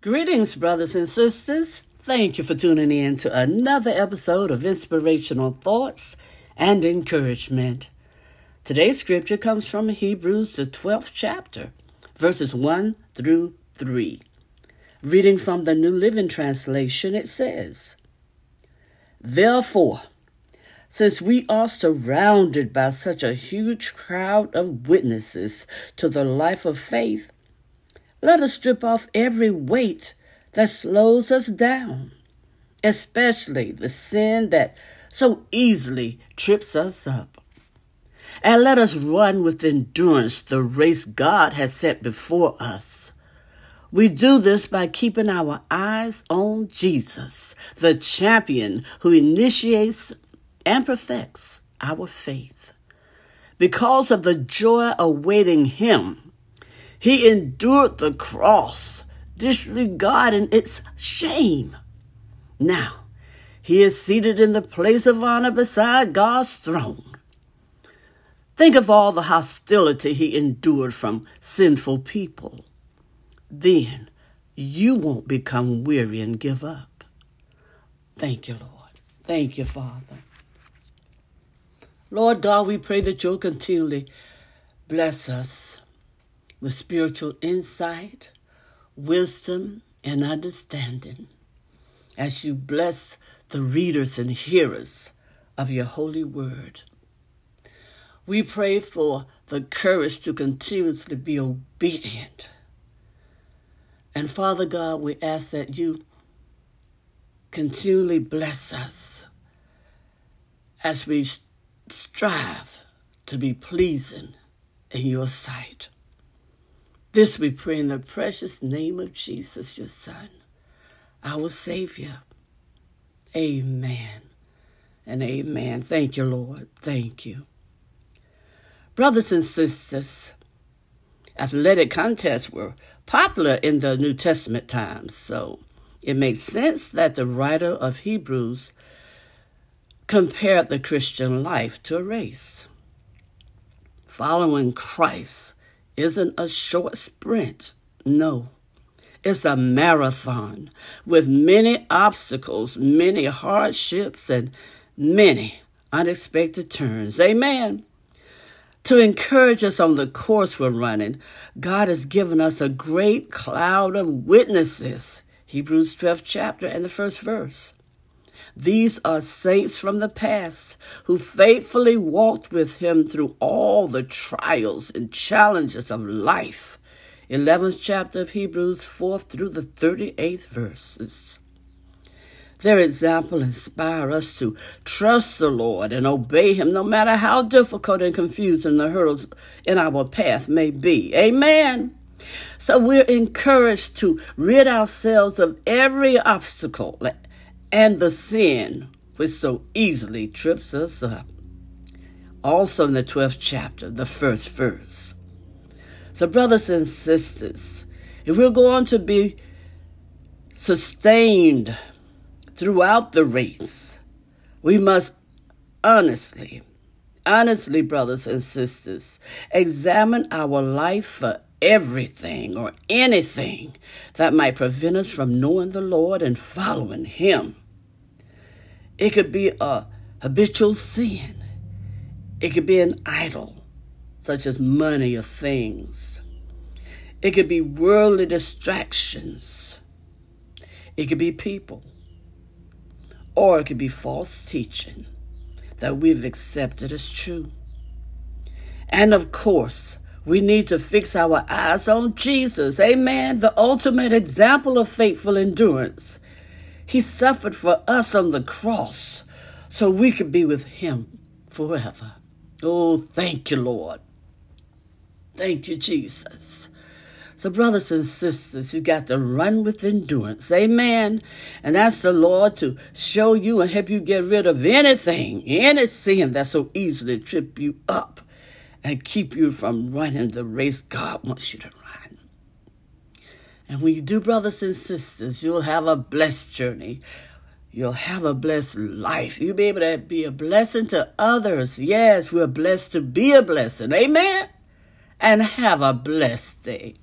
Greetings, brothers and sisters. Thank you for tuning in to another episode of Inspirational Thoughts and Encouragement. Today's scripture comes from Hebrews, the 12th chapter, verses 1 through 3. Reading from the New Living Translation, it says, Therefore, since we are surrounded by such a huge crowd of witnesses to the life of faith, let us strip off every weight that slows us down, especially the sin that so easily trips us up. And let us run with endurance the race God has set before us. We do this by keeping our eyes on Jesus, the champion who initiates and perfects our faith. Because of the joy awaiting him, he endured the cross, disregarding its shame. Now, he is seated in the place of honor beside God's throne. Think of all the hostility he endured from sinful people. Then you won't become weary and give up. Thank you, Lord. Thank you, Father. Lord God, we pray that you'll continually bless us with spiritual insight, wisdom, and understanding as you bless the readers and hearers of your holy word. We pray for the courage to continuously be obedient. And Father God, we ask that you continually bless us as we strive to be pleasing in your sight. This we pray in the precious name of Jesus, your Son, our Savior. Amen and amen. Thank you, Lord. Thank you. Brothers and sisters, athletic contests were popular in the New Testament times, so it makes sense that the writer of Hebrews compared the Christian life to a race. Following Christ isn't a short sprint. No, it's a marathon with many obstacles, many hardships, and many unexpected turns. Amen. To encourage us on the course we're running, God has given us a great cloud of witnesses. Hebrews 12 chapter and the first verse. These are saints from the past who faithfully walked with him through all the trials and challenges of life. 11th chapter of Hebrews, 4th through the 38th verses. Their example inspire us to trust the Lord and obey Him no matter how difficult and confusing the hurdles in our path may be. Amen. So we're encouraged to rid ourselves of every obstacle and the sin which so easily trips us up. Also in the 12th chapter, the first verse. So, brothers and sisters, if we're going to be sustained throughout the race, we must honestly, honestly, brothers and sisters, examine our life for everything or anything that might prevent us from knowing the Lord and following Him. It could be a habitual sin. It could be an idol, such as money or things. It could be worldly distractions. It could be people. Or it could be false teaching that we've accepted as true. And of course, we need to fix our eyes on Jesus. Amen. The ultimate example of faithful endurance. He suffered for us on the cross so we could be with Him forever. Oh, thank you, Lord. Thank you, Jesus. So, brothers and sisters, you got to run with endurance. Amen. And ask the Lord to show you and help you get rid of anything, any sin that so easily trip you up and keep you from running the race God wants you to run. and when you do, brothers and sisters, you'll have a blessed journey. You'll have a blessed life. You'll be able to be a blessing to others. Yes, we're blessed to be a blessing. Amen. And have a blessed day.